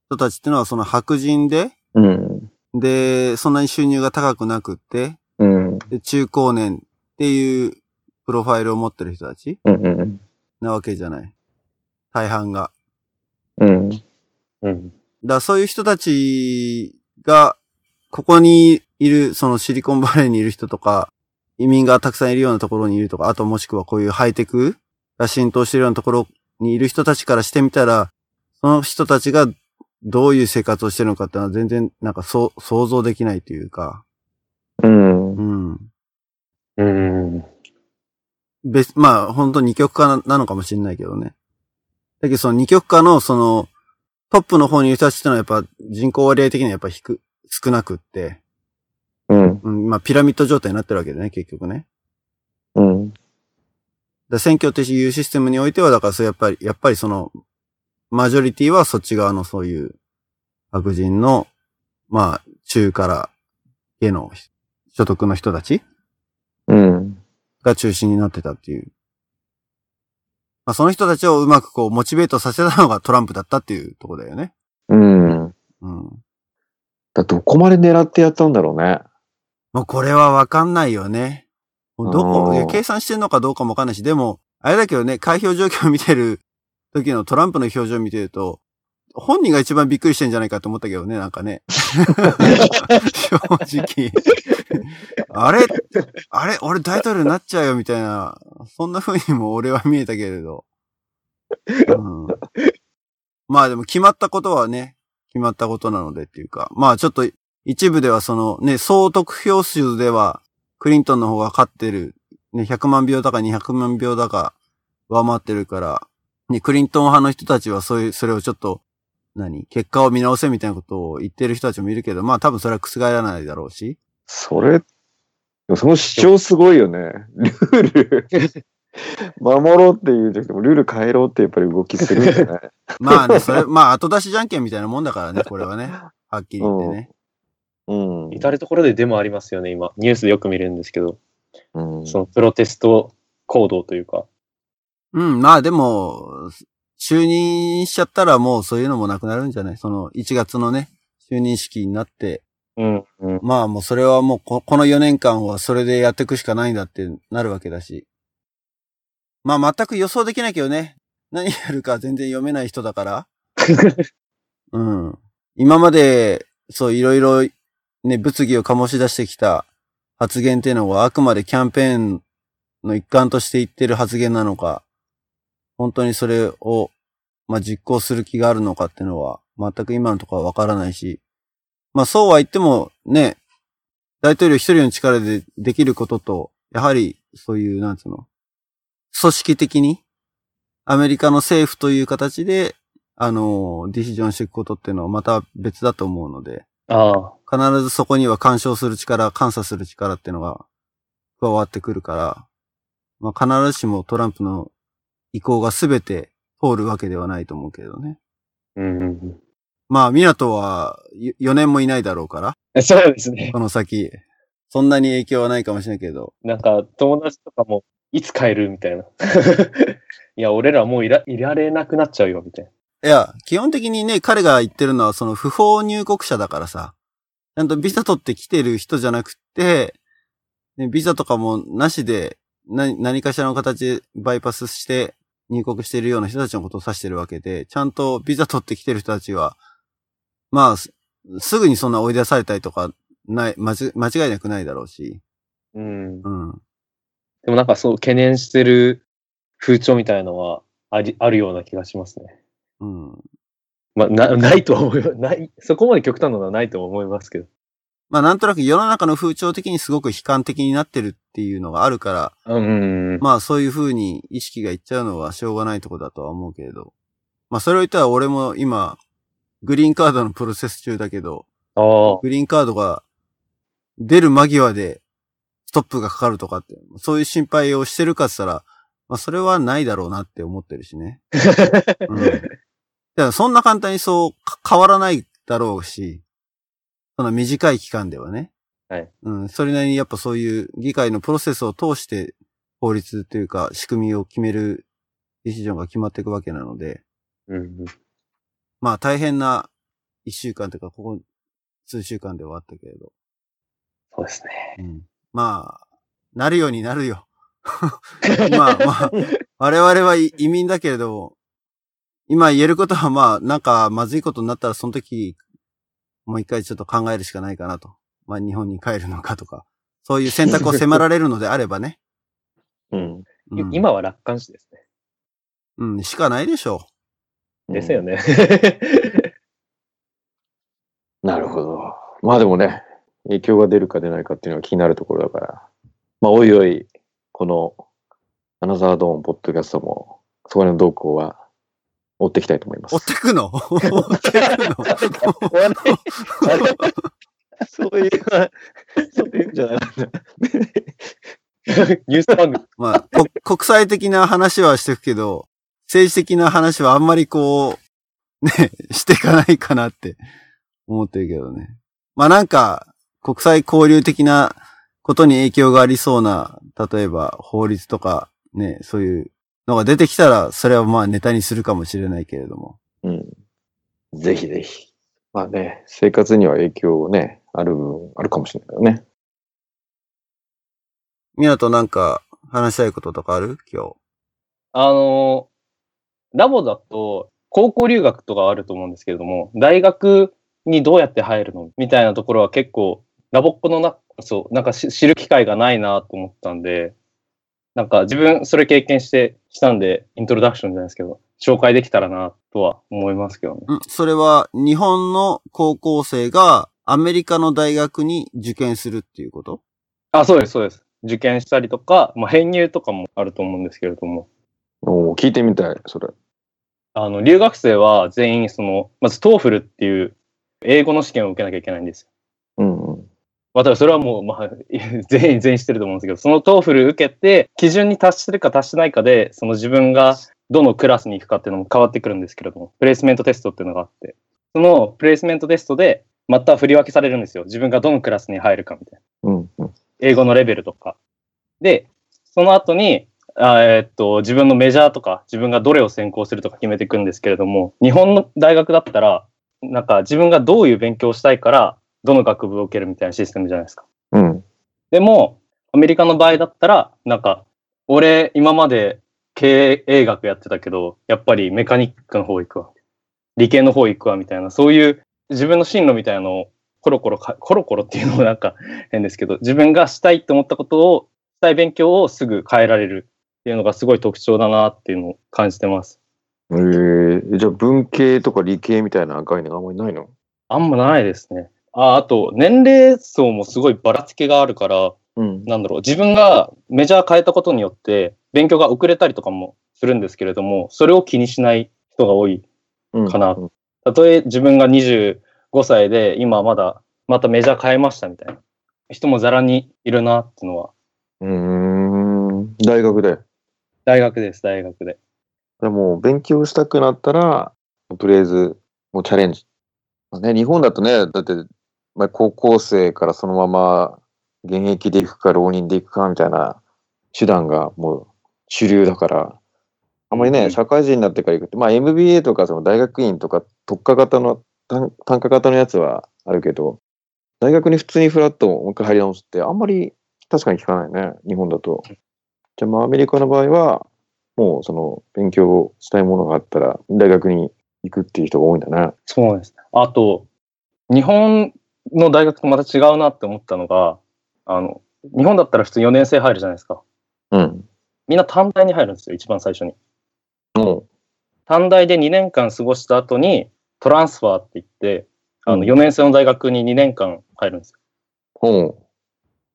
人たちっていうのはその白人で、うん。で、そんなに収入が高くなくって、うん。で中高年っていうプロファイルを持ってる人たちうん。うん。なわけじゃない。大半が。うん。うん。だそういう人たちが、ここにいる、そのシリコンバレーにいる人とか、移民がたくさんいるようなところにいるとか、あともしくはこういうハイテクが浸透しているようなところにいる人たちからしてみたら、その人たちがどういう生活をしてるのかっていうのは全然なんかそう想像できないというか、うん。うん。うん。別、まあ本当に二極化なのかもしれないけどね。だけどその二極化のそのトップの方にいる人たちってのはやっぱ人口割合的にはやっぱ低、少なくって、うん。うん、まあ、ピラミッド状態になってるわけでね、結局ね。うん。だ選挙っていうシステムにおいては、だからそうやっぱり、やっぱりその、マジョリティはそっち側のそういう白人の、まあ、中から下の所得の人たちうん。が中心になってたっていう。まあ、その人たちをうまくこう、モチベートさせたのがトランプだったっていうところだよね。うん。うん。だどこまで狙ってやったんだろうね。もうこれはわかんないよね。もうどこ、計算してんのかどうかもわかんないし、でも、あれだけどね、開票状況を見てる時のトランプの表情を見てると、本人が一番びっくりしてんじゃないかと思ったけどね、なんかね。正直。あれあれ俺大統領になっちゃうよみたいな、そんな風にも俺は見えたけれど。うん、まあでも決まったことはね、決まったことなのでっていうか、まあちょっと一部ではそのね、総得票数ではクリントンの方が勝ってる、ね、100万票だか200万票だか上回ってるから、ね、クリントン派の人たちはそういう、それをちょっと、何結果を見直せみたいなことを言ってる人たちもいるけど、まあ多分それは覆らないだろうし。それ、その主張すごいよね。ルール、守ろうっていうんじゃなくても、ルール変えろってやっぱり動きするんだね。まあね、それ、まあ後出しじゃんけんみたいなもんだからね、これはね。はっきり言ってね。うん。至るところでデモありますよね、今。ニュースでよく見るんですけど、うん。そのプロテスト行動というか。うん、まあでも、就任しちゃったらもうそういうのもなくなるんじゃない？その1月のね、就任式になって、うん。うん。まあもうそれはもうここの4年間はそれでやっていくしかないんだってなるわけだし。まあ全く予想できないけどね。何やるか全然読めない人だから。うん。今まで、そういろいろね、物議を醸し出してきた発言っていうのはあくまでキャンペーンの一環として言ってる発言なのか、本当にそれをまあ、実行する気があるのかっていうのは、全く今のところはわからないし、まあ、そうは言っても、ね、大統領一人の力でできることと、やはり、そういう、なんつうの、組織的に、アメリカの政府という形で、あの、ディシジョンしていくことっていうのはまた別だと思うので、ああ。必ずそこには干渉する力、監査する力っていうのが加わってくるから、まあ、必ずしもトランプの意向が全て通るわけではないと思うけどね。うんうんうん。まあ、港は4年もいないだろうから、そうですね。この先、そんなに影響はないかもしれないけど、なんか、友達とかも、いつ帰るみたいな。いや、俺らもういらいられなくなっちゃうよ、みたいな。いや、基本的にね、彼が言ってるのはその不法入国者だからさ、ちゃんとビザ取って来てる人じゃなくて、ね、ビザとかもなしで、な、何かしらの形でバイパスして入国しているような人たちのことを指してるわけで、ちゃんとビザ取ってきてる人たちは、まあ、すすぐにそんな追い出されたりとか、ない、間違間違いなくないだろうし、うん。うん。でもなんかそう、懸念してる風潮みたいのはあり、あるような気がしますね。うん。まあ、な、ないとは思います。ない、そこまで極端なのはないとは思いますけど。まあなんとなく世の中の風潮的にすごく悲観的になってるっていうのがあるから、うん。まあそういう風に意識がいっちゃうのはしょうがないとこだとは思うけれど。まあそれを言ったら俺も今、グリーンカードのプロセス中だけど。グリーンカードが出る間際でストップがかかるとかって、そういう心配をしてるかって言ったら、まあそれはないだろうなって思ってるしね。うん。だからそんな簡単にそうか変わらないだろうし、その短い期間ではね。はい。うん。それなりにやっぱそういう議会のプロセスを通して法律というか仕組みを決めるディシジョンが決まっていくわけなので、うんうん。まあ大変な一週間というか、ここ数週間ではあったけれど。そうですね。うん。まあ、なるようになるよ。まあまあ、我々は 移民だけれど、今言えることはまあ、なんかまずいことになったらその時、もう一回ちょっと考えるしかないかなと。まあ日本に帰るのかとか、そういう選択を迫られるのであればね。うん。うん、今は楽観視ですね。うん、しかないでしょですよね。なるほど。まあでもね、影響が出るか出ないかっていうのは気になるところだから、まあおいおい、このアナザードーンポッドキャストも、そこら辺の動向は追っていきたいと思いまう。追っす。てくの？追ってそういう、そういうんじゃないニュース番組。く のまあ、こ国際的な話はしてくけど、政治的な話はあんまりこう、ね、していかないかなって思ってるけどね。まあなんか、国際交流的なことに影響がありそうな、例えば法律とか、ね、そういうのが出てきたら、それはまあネタにするかもしれないけれども。うん。ぜひぜひ。まあね、生活には影響ね、ある部分あるかもしれないよね。みなとなんか話したいこととかある？今日。あの、ラボだと、高校留学とかあると思うんですけれども、大学にどうやって入るのみたいなところは結構、ラボっ子のな、そう、なんかし知る機会がないなと思ったんで、なんか自分それ経験して、したんで、イントロダクションじゃないですけど、紹介できたらなとは思いますけどね。んそれは日本の高校生がアメリカの大学に受験するっていうこと？あ、そうです、そうです。受験したりとか、まあ、編入とかもあると思うんですけれども、おー聞いてみたい、それ。あの、留学生は全員その、まず TOEFL っていう英語の試験を受けなきゃいけないんですよ。まあ、それはもう、まあ、全員、全員知ってると思うんですけど、その TOEFL 受けて、基準に達してるか達してないかで、その自分がどのクラスに行くかっていうのも変わってくるんですけれども、プレイスメントテストっていうのがあって、そのプレイスメントテストで、また振り分けされるんですよ。自分がどのクラスに入るかみたいな。うんうん。英語のレベルとか。で、その後に、あえーっと、自分のメジャーとか、自分がどれを専攻するとか決めていくんですけれども、日本の大学だったら、なんか自分がどういう勉強をしたいから、どの学部を受けるみたいなシステムじゃないですか。うん。でも、アメリカの場合だったら、なんか、俺、今まで経営学やってたけど、やっぱりメカニックの方行くわ。理系の方行くわ、みたいな、そういう自分の進路みたいなのをコロコロか、コロコロっていうのもなんか変ですけど、自分がしたいと思ったことを、したい勉強をすぐ変えられるっていうのがすごい特徴だなっていうのを感じてます。えー、じゃあ文系とか理系みたいな概念があんまりないの？あんまないですね。あ、あと、年齢層もすごいばらつきがあるから、うん。なんだろう、自分がメジャー変えたことによって、勉強が遅れたりとかもするんですけれども、それを気にしない人が多い。うんかなうんたとえ自分が25歳で、今まだ、またメジャー変えましたみたいな人もざらにいるなっていうのは、うーん。大学で。大学です、大学で。でも、勉強したくなったら、とりあえず、もうチャレンジ。まあね、日本だとね、だって、まあ、高校生からそのまま現役で行くか浪人で行くかみたいな手段がもう主流だから、あんまりね、うん社会人になってから行くって、まあ MBA とかその大学院とか特化型の単単価型のやつはあるけど、大学に普通にフラッともう一回入り直すってあんまり確かに聞かないね、日本だと。じゃあまあアメリカの場合は、もうその勉強したいものがあったら大学に行くっていう人が多いんだね。そうですね。あと、日本の大学とまた違うなって思ったのが、あの、日本だったら普通4年生入るじゃないですか。うん。みんな短大に入るんですよ、一番最初に。も短大で2年間過ごした後に、トランスファーって言って、あの、うん4年生の大学に2年間入るんですよ。う、ほ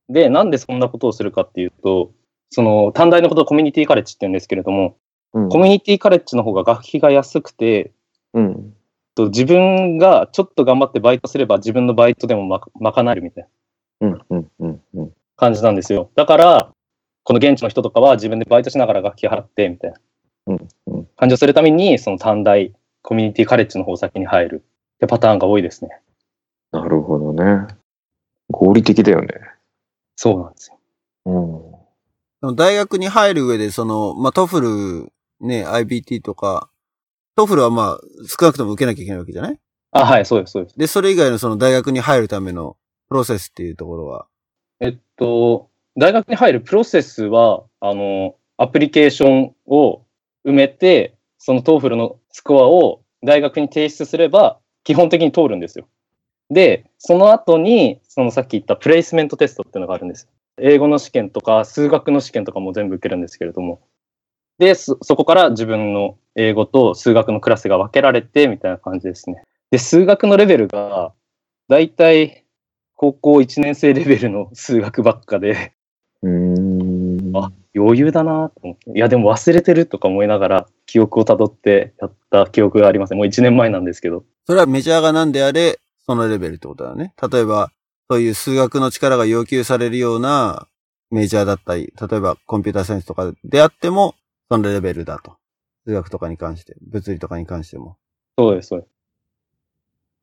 で、なんでそんなことをするかっていうと、その、短大のことをコミュニティカレッジって言うんですけれども、う。うんコミュニティカレッジの方が学費が安くて、うん。と自分がちょっと頑張ってバイトすれば自分のバイトでもま賄えるみたいなうん。うん。うん。うん。感じなんですよ。だから、この現地の人とかは自分でバイトしながら学費払って、みたいなうんうん感じをするために、その短大、コミュニティカレッジの方先に入るってパターンが多いですね。なるほどね。合理的だよね。そうなんですよ。うん。でも大学に入る上で、その、まあ、 TOEFL、ね、 iBT とか、 TOEFLはまあ、少なくとも受けなきゃいけないわけじゃない？あ、はい、そうです、そうです。で、それ以外のその大学に入るためのプロセスっていうところは？えっと、大学に入るプロセスは、あの、アプリケーションを埋めて、その TOEFL のスコアを大学に提出すれば、基本的に通るんですよ。で、その後に、そのさっき言ったプレイスメントテストっていうのがあるんです。英語の試験とか、数学の試験とかも全部受けるんですけれども。で、そ、そこから自分の英語と数学のクラスが分けられて、みたいな感じですね。で、数学のレベルが、だいたい高校1年生レベルの数学ばっかで、うーん。あ余裕だなと思って。いや、でも忘れてるとか思いながら、記憶をたどってやった記憶がありますね。もう1年前なんですけど。それはメジャーが何であれ、そのレベルってことだね。例えば、そういう数学の力が要求されるようなメジャーだったり、例えばコンピューターサイエンスとかであっても、そのレベルだと。数学とかに関して、物理とかに関しても。そうです、そうです。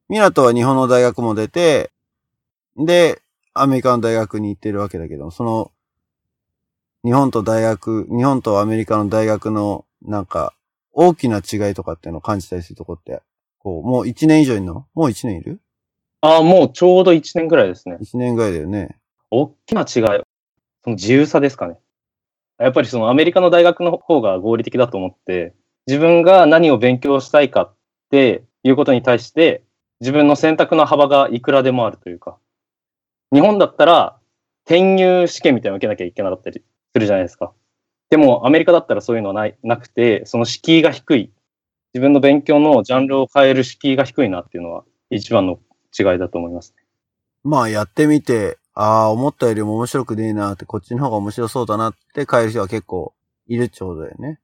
ミナトは日本の大学も出て、で、アメリカの大学に行ってるわけだけど、その、日本と大学、日本とアメリカの大学の、なんか、大きな違いとかっていうのを感じたりするとこって、こう、もう一年以上いるの？もう一年いる？ああ、もうちょうど1年ぐらいですね。一年ぐらいだよね。大きな違い。その自由さですかね。やっぱりそのアメリカの大学の方が合理的だと思って、自分が何を勉強したいかっていうことに対して、自分の選択の幅がいくらでもあるというか、日本だったら転入試験みたいなの受けなきゃいけなかったりするじゃないですか。でもアメリカだったらそういうのはないなくて、その敷居が低い。自分の勉強のジャンルを変える敷居が低いなっていうのは一番の違いだと思います。まあやってみて、ああ、思ったよりも面白くねえなって、こっちの方が面白そうだなって変える人は結構いるっちゅうだよね。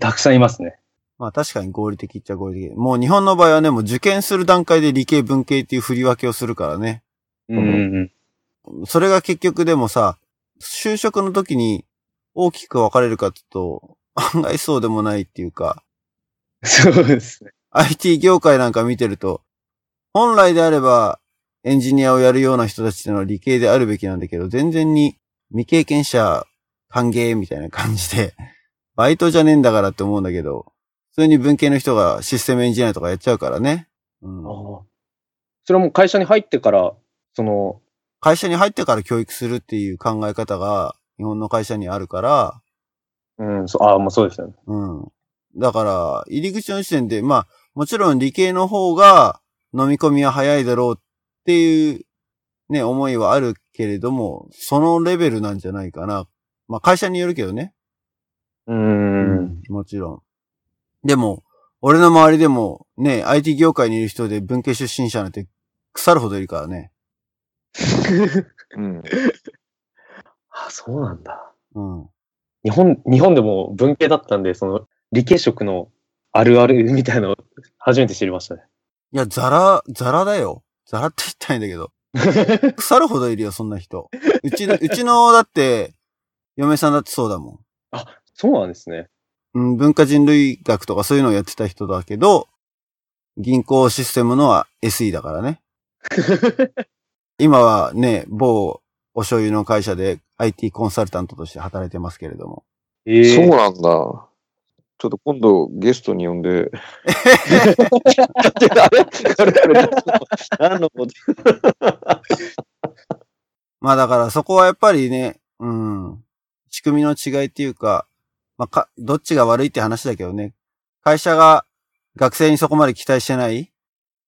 たくさんいますね。まあ確かに合理的っちゃ合理的。もう日本の場合はね、もう受験する段階で理系文系っていう振り分けをするからね。うんうんうん。それが結局でもさ、就職の時に大きく分かれるかっていうと、案外そうでもないっていうか、そうですね。IT 業界なんか見てると、本来であればエンジニアをやるような人たちっていうのは理系であるべきなんだけど、全然に未経験者歓迎みたいな感じで、バイトじゃねえんだからって思うんだけど、普通に文系の人がシステムエンジニアとかやっちゃうからね。うん、それはもう会社に入ってから、その、会社に入ってから教育するっていう考え方が日本の会社にあるから、うん、そう、ああ、もうそうですよね。うん。だから、入り口の時点で、まあ、もちろん理系の方が飲み込みは早いだろうっていう、ね、思いはあるけれども、そのレベルなんじゃないかな。まあ、会社によるけどね。うん。もちろん。でも、俺の周りでも、ね、IT 業界にいる人で文系出身者なんて腐るほどいるからね。うん。あ、そうなんだ。うん。日本、日本でも文系だったんで、その理系色のあるあるみたいなのを初めて知りましたね。いや、ザラ、ザラだよ。ザラって言ったらいいんだけど。腐るほどいるよ、そんな人。うちの、うちの、だって、嫁さんだってそうだもそうなんですね。ん。うん、文化人類学とかそういうのをやってた人だけど、銀行システムのは SE だからね。今はね、某お醤油の会社で IT コンサルタントとして働いてますけれども。えそうなんだ。ちょっと今度ゲストに呼んで。あれあれ何のことまあだからそこはやっぱりね、うん、仕組みの違いっていうか、まあか、どっちが悪いって話だけどね、会社が学生にそこまで期待してないっ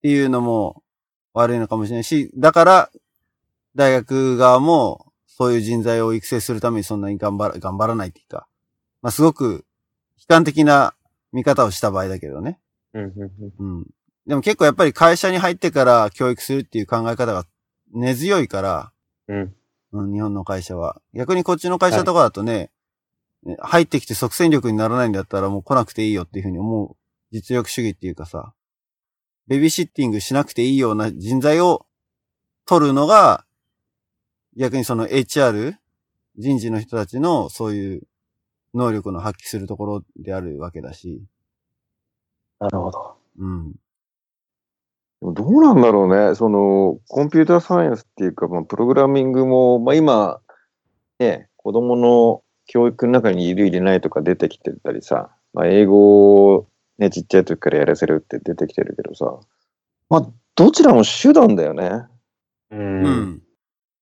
ていうのも悪いのかもしれないし、だから大学側もそういう人材を育成するためにそんなに頑張ら、頑張らないっていうか、まあすごく悲観的な見方をした場合だけどね。うん。でも結構やっぱり会社に入ってから教育するっていう考え方が根強いから、うん。うん、日本の会社は。逆にこっちの会社とかだとね、ね入ってきて即戦力にならないんだったらもう来なくていいよっていうふうに思う実力主義っていうかさ、ベビーシッティングしなくていいような人材を取るのが、逆にその HR、人事の人たちのそういう能力の発揮するところであるわけだし、なるほど。うん。でもどうなんだろうね。その、コンピューターサイエンスっていうか、まあ、プログラミングも、まあ今、ね、子供の教育の中にいる入れないとか出てきてたりさ、まあ英語をね、ちっちゃい時からやらせるって出てきてるけどさ、まあ、どちらも手段だよね。う。うんん。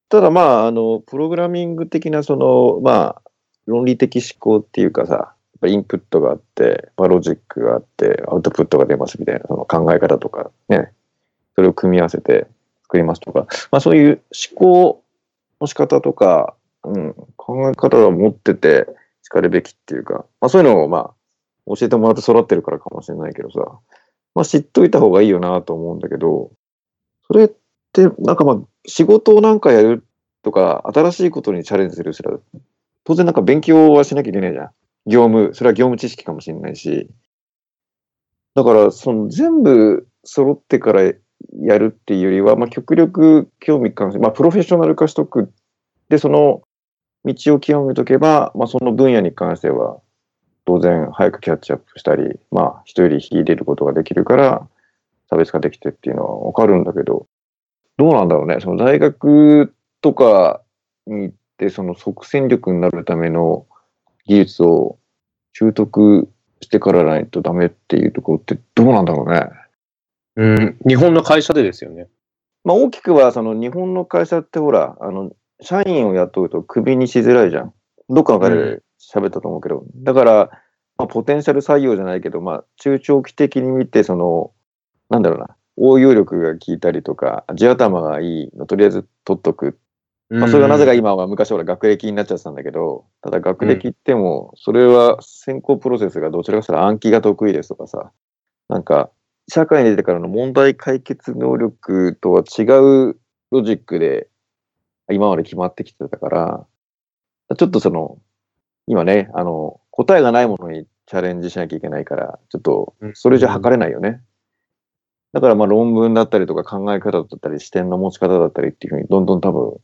ただまあ、あの、プログラミング的なその、まあ、論理的思考っていうかさ、インプットがあって、まあ、ロジックがあって、アウトプットが出ますみたいなその考え方とかね、それを組み合わせて作りますとか、まあそういう思考の仕方とか、うん、考え方を持ってて叱るべきっていうか、まあそういうのをまあ教えてもらって育ってるからかもしれないけどさ、まあ知っといた方がいいよなと思うんだけど、それってなんかまあ仕事をなんかやるとか、新しいことにチャレンジするすら、当然なんか勉強はしなきゃいけないじゃん。業務、それは業務知識かもしれないし。だから、その全部揃ってからやるっていうよりは、まあ極力興味関心、まあプロフェッショナル化しとく。で、その道を極めとけば、まあその分野に関しては、当然早くキャッチアップしたり、まあ人より秀でることができるから、差別化できてっていうのはわかるんだけど、どうなんだろうね。その大学とかに行っ、その即戦力になるための技術を習得してからないとダメっていうところってどうなんだろうね。うん。日本の会社でですよね。まあ大きくは、その日本の会社ってほら、あの、社員を雇うとクビにしづらいじゃん。どっかの会で喋ったと思うけど。だから、まあ、ポテンシャル採用じゃないけど、まあ、中長期的に見て、その、なんだろうな、応用力が効いたりとか、地頭がいいの、とりあえず取っとくまあ、それがなぜか今は昔ほら学歴になっちゃってたんだけど、ただ学歴っても、それは選考プロセスがどちらかというと暗記が得意ですとかさ、なんか、社会に出てからの問題解決能力とは違うロジックで今まで決まってきてたから、ちょっとその、今ね、あの、答えがないものにチャレンジしなきゃいけないから、ちょっと、それじゃ測れないよね。だからまあ論文だったりとか考え方だったり視点の持ち方だったりっていうふうにどんどん多分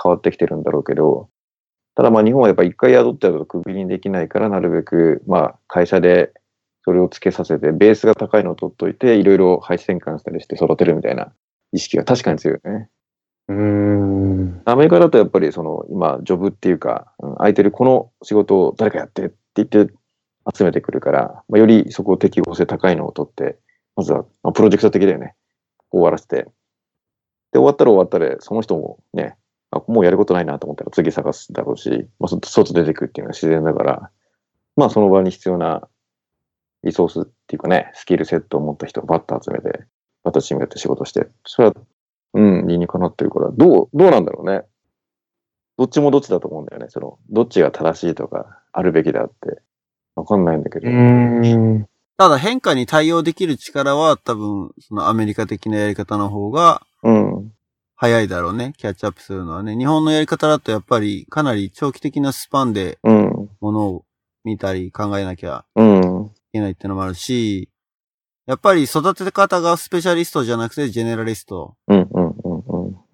変わってきてるんだろうけど、ただまあ日本はやっぱ一回宿ってやるとクビにできないからなるべくまあ会社でそれをつけさせてベースが高いのを取っといていろいろ配置転換したりして育てるみたいな意識が確かに強いよね。うん。アメリカだとやっぱりその今ジョブっていうかうん空いてるこの仕事を誰かやってって言って集めてくるから、まあ、よりそこを適合性高いのを取ってまずはまあプロジェクト的だよね。終わらせて。で終わったら終わったでその人もねあもうやることないなと思ったら次探すだろうし、まあ、そ外出てくっていうのは自然だから、まあその場に必要なリソースっていうかね、スキルセットを持った人をバッと集めて、またチームやって仕事して、それは、うん、理にかなってるから、どう、どうなんだろうね。どっちもどっちだと思うんだよね。その、どっちが正しいとか、あるべきだって、わかんないんだけど。うん。ただ変化に対応できる力は多分、そのアメリカ的なやり方の方がうん。早いだろうね。キャッチアップするのはね。日本のやり方だとやっぱりかなり長期的なスパンでうん。ものを見たり考えなきゃうん。いけないってのもあるし、やっぱり育て方がスペシャリストじゃなくてジェネラリスト。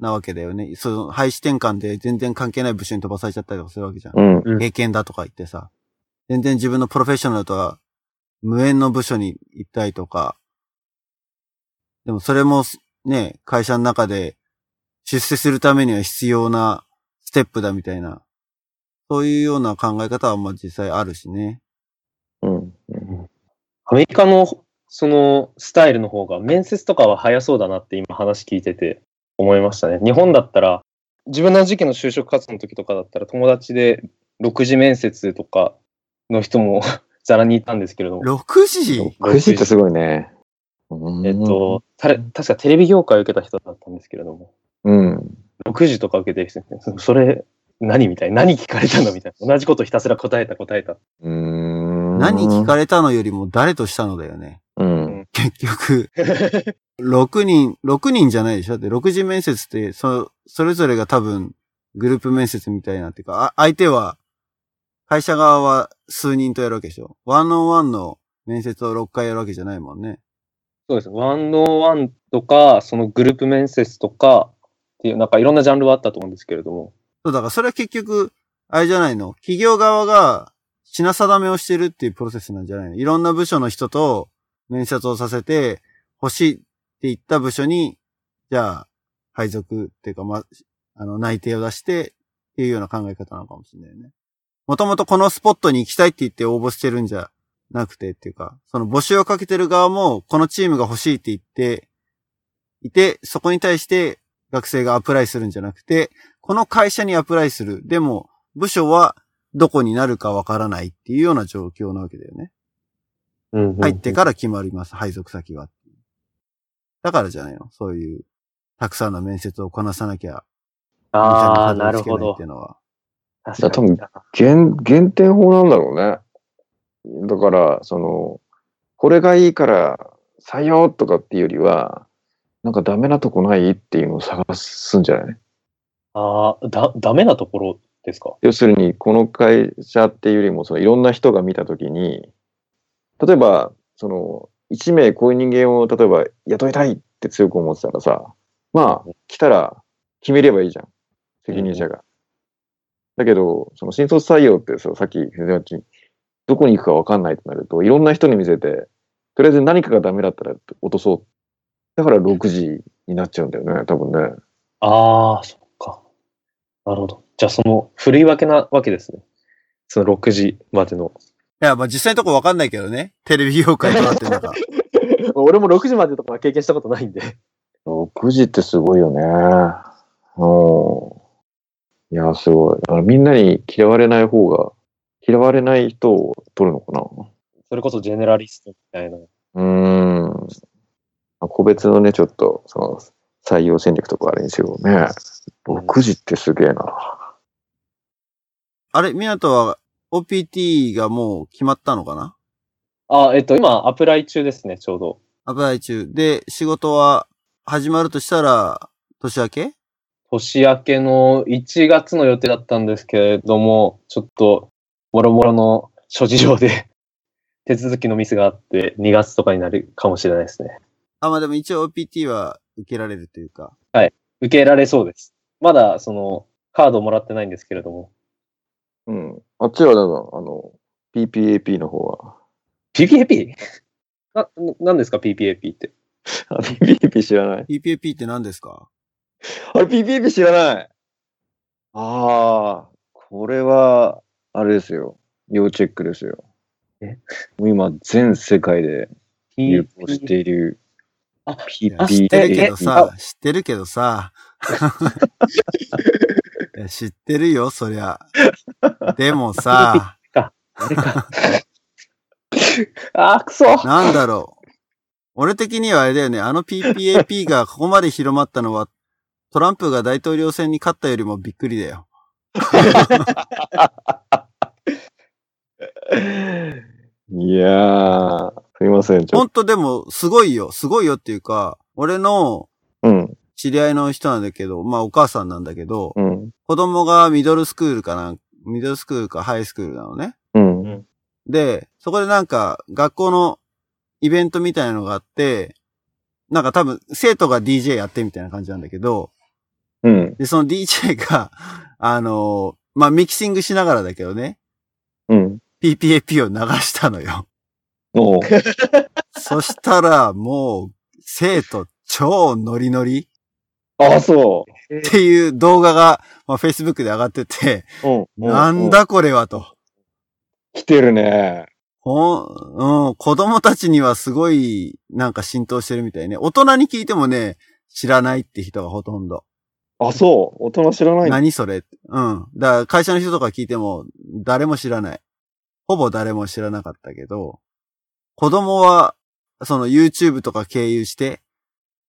なわけだよね。その配置転換で全然関係ない部署に飛ばされちゃったりとかするわけじゃん。うん。うん経験だとか言ってさ、全然自分のプロフェッショナルとは無縁の部署に行ったりとか、でもそれもね、会社の中で出世するためには必要なステップだみたいな、そういうような考え方はまあ実際あるしね。うん。アメリカのそのスタイルの方が面接とかは早そうだなって今話聞いてて思いましたね。日本だったら、自分の時期の就職活動の時とかだったら友達で6次面接とかの人も ざらにいたんですけれども、6時？9時ってすごいね。うんえっ、と、たれ確かテレビ業界を受けた人だったんですけれども、うん。6時とか受けてる人ねそそれ何みたいな、何聞かれたのみたいな、同じことひたすら答えた答えた。うーん。何聞かれたのよりも誰としたのだよね。うん。結局、6人、6人じゃないでしょ？だって6次面接って、そ、それぞれが多分、グループ面接みたいなっていうか、あ相手は、会社側は数人とやるわけでしょ？ワンオンワンの面接を6回やるわけじゃないもんね。そうです。ワンオンワンとか、そのグループ面接とか、っていう、なんかいろんなジャンルはあったと思うんですけれども、そう、だからそれは結局、あれじゃないの？企業側が品定めをしてるっていうプロセスなんじゃないの？いろんな部署の人と面接をさせて、欲しいって言った部署に、じゃあ、配属っていうか、まあ、の、内定を出してっていうような考え方なのかもしれないよね。もともとこのスポットに行きたいって言って応募してるんじゃなくてっていうか、その募集をかけてる側も、このチームが欲しいって言っていて、そこに対して学生がアプライするんじゃなくて、この会社にアプライする。でも、部署はどこになるかわからないっていうような状況なわけだよね。入ってから決まります、配属先は。だからじゃないのそういう、たくさんの面接をこなさなきゃ、ああ、なるほどってい。うのは。確かに。減、減点法なんだろうね。だから、その、これがいいから採用とかっていうよりは、なんかダメなとこない？っていうのを探すんじゃない？ああ、だ、ダメなところですか？要するに、この会社っていうよりも、そのいろんな人が見たときに、例えば、その、一名こういう人間を例えば雇いたいって強く思ってたらさ、まあ、来たら決めればいいじゃん。責任者が。だけど、その新卒採用ってさ、さっきどこに行くか分かんないとなると、いろんな人に見せて、とりあえず何かがダメだったら落とそう。だから6時になっちゃうんだよね、多分ね。ああ、そっか。なるほど。じゃあ、その、ふるい分けなわけですね。その6時までの。いや、まあ実際のとこわかんないけどね。テレビ業界どうなってんのか。俺も6時までとかは経験したことないんで。6時ってすごいよね。うん。いや、すごい。みんなに嫌われない方が、嫌われない人を取るのかな。それこそジェネラリストみたいな。うーん。個別のね、ちょっと、その、採用戦略とかあれにしようね。6時ってすげえな。あれ、ミナトは OPT がもう決まったのかな？あ、えっと、今、アプライ中ですね、ちょうど。アプライ中。で、仕事は始まるとしたら、年明け？年明けの1月の予定だったんですけれども、ちょっと、もろもろの諸事情で、手続きのミスがあって、2月とかになるかもしれないですね。あ、まあでも一応 OPT は受けられるというか。受けられそうです。まだ、その、カードもらってないんですけれども。うん。あっちは、だから、あの、PPAP の方は。PPAP? な、何ですか PPAP って？あ、PPAP 知らない。PPAP って何ですか？あれ、PPAP 知らない。ああ、これは、あれですよ。要チェックですよ。え？もう今、全世界で流行しているあ知ってるけど。さ、知ってるけどさ。知ってるよ、そりゃ。でもさ、あれか。あー、くそなんだろう。俺的にはあれだよね、あの PPAP がここまで広まったのは、トランプが大統領選に勝ったよりもびっくりだよ。いやー、すいません、ちょっほんとでも、すごいよ。すごいよっていうか、俺のと。うん、知り合いの人なんだけど、まあお母さんなんだけど、うん、子供がミドルスクールかな、ミドルスクールかハイスクールなのね。うん、で、そこでなんか、学校のイベントみたいなのがあって、なんか多分、生徒が DJ やってみたいな感じなんだけど、うん、で、その DJ が、あのまあ、ミキシングしながらだけどね、うん。PPAP を流したのよ。おう そしたら、もう、生徒超ノリノリあ、そっていう動画が、まあ、Facebook で上がってて、う。うん。なんだこれはと。来てるね。ほん、うん、子供たちにはすごい、なんか浸透してるみたいね。大人に聞いてもね、知らないって人がほとんど。あ、そう。大人知らない何それ？うん。だから会社の人とか聞いても、誰も知らない。ほぼ誰も知らなかったけど、子供は、その YouTube とか経由して、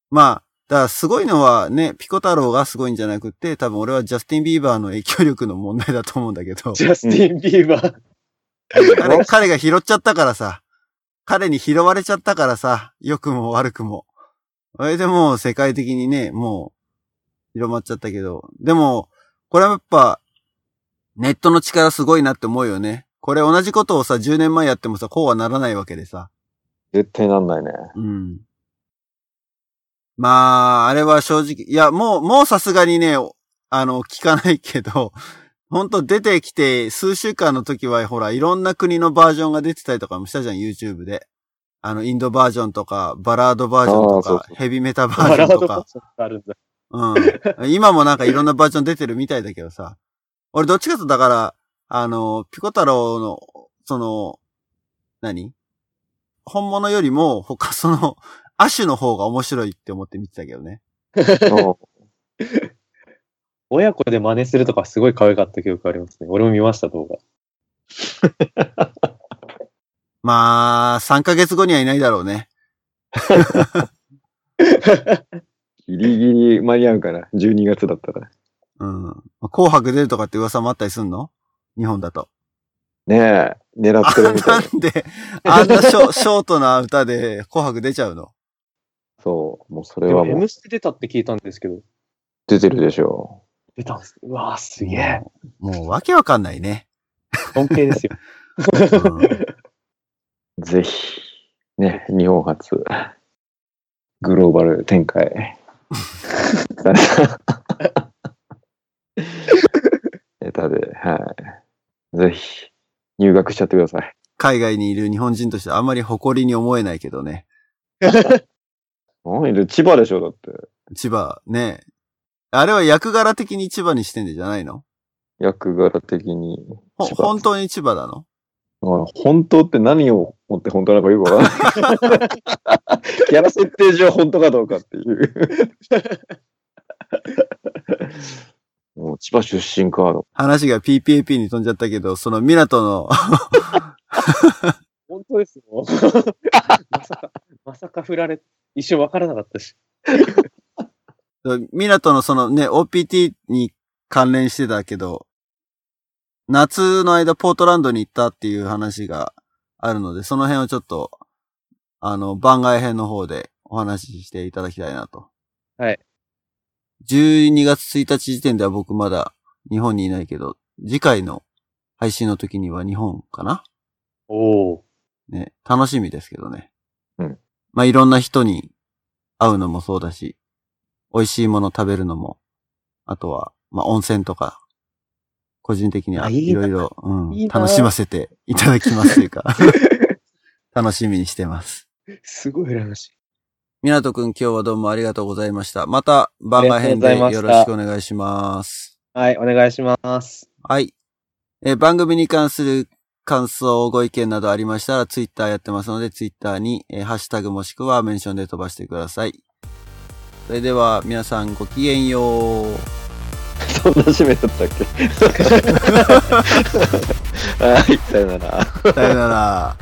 まあ、だからすごいのはね、ピコ太郎がすごいんじゃなくて、多分俺はジャスティン・ビーバーの影響力の問題だと思うんだけど、ジャスティン・ビーバー。彼彼が拾っちゃったからさ、彼に拾われちゃったからさ、良くも悪くも。それでもう世界的にね、もう、広まっちゃったけど。でも、これはやっぱ、ネットの力すごいなって思うよね。これ同じことをさ、10年前やってもさ、こうはならないわけでさ。絶対なんないね。うん。まあ、あれは正直、いや、もう、もうさすがにね、あの、聞かないけど、本当出てきて、数週間の時は、ほら、いろんな国のバージョンが出てたりとかもしたじゃん、YouTube で。あの、インドバージョンとか、バラードバージョンとかそうそ、うヘビメタバーバジョンとか。うん。今もなんかいろんなバージョン出てるみたいだけどさ。俺どっちかとだから、あの、ピコ太郎の、その、何？本物よりも、他その、アシュの方が面白いって思って見てたけどね。そ 親子で真似するとかすごい可愛かった記憶ありますね。俺も見ました、動画。まあ、3ヶ月後にはいないだろうね。う。ギリギリ間に合うかな。12月だったら。うん。紅白出るとかって噂もあったりすんの？日本だと。ねえ、狙ってるみた ないんで、あんなショ ショートな歌で紅白出ちゃうの？そう。もうそれはも M うステ出たって聞いたんですけど、出てるでしょ出たんです。うわぁ、すげえ。もうわけわかんないね。尊敬ですよ。うんう。ぜひ、ね、日本初、グローバル展開。ネタで、はい。ぜひ、入学しちゃってください。海外にいる日本人としてあんまり誇りに思えないけどね。何で千葉でしょだって。千葉、ね。あれは役柄的に千葉にしてんでじゃないの？役柄的に。本当に千葉なの？本当って何を持って本当なのかよくわからない。キャラ設定上本当かどうかっていう。もう千葉出身カード。話が PPAP に飛んじゃったけど、その港の、本当ですよ。まさか、まさか振られ、一瞬わからなかったし。港のそのね、OPT に関連してたけど、夏の間ポートランドに行ったっていう話があるので、その辺をちょっと、あの、番外編の方でお話ししていただきたいなと。はい。12月1日時点では僕まだ日本にいないけど、次回の配信の時には日本かな？おお。ね、楽しみですけどね。うん。まあ、いろんな人に会うのもそうだし、美味しいもの食べるのも、あとは、まあ、温泉とか、個人的にはあいろいろ、うん、いいな楽しませていただきますというか、楽しみにしてます。すごい羨ましい。みなとくん今日はどうもありがとうございました。また番外編でよろしくお願いします。はい、お願いします。はい。えー番組に関する感想、ご意見などありましたら、ツイッターやってますので、ツイッターに、えーハッシュタグもしくはメンションで飛ばしてください。それでは、皆さんごきげんよう。そんな締めだったっけ？はい、さよなら。さよなら。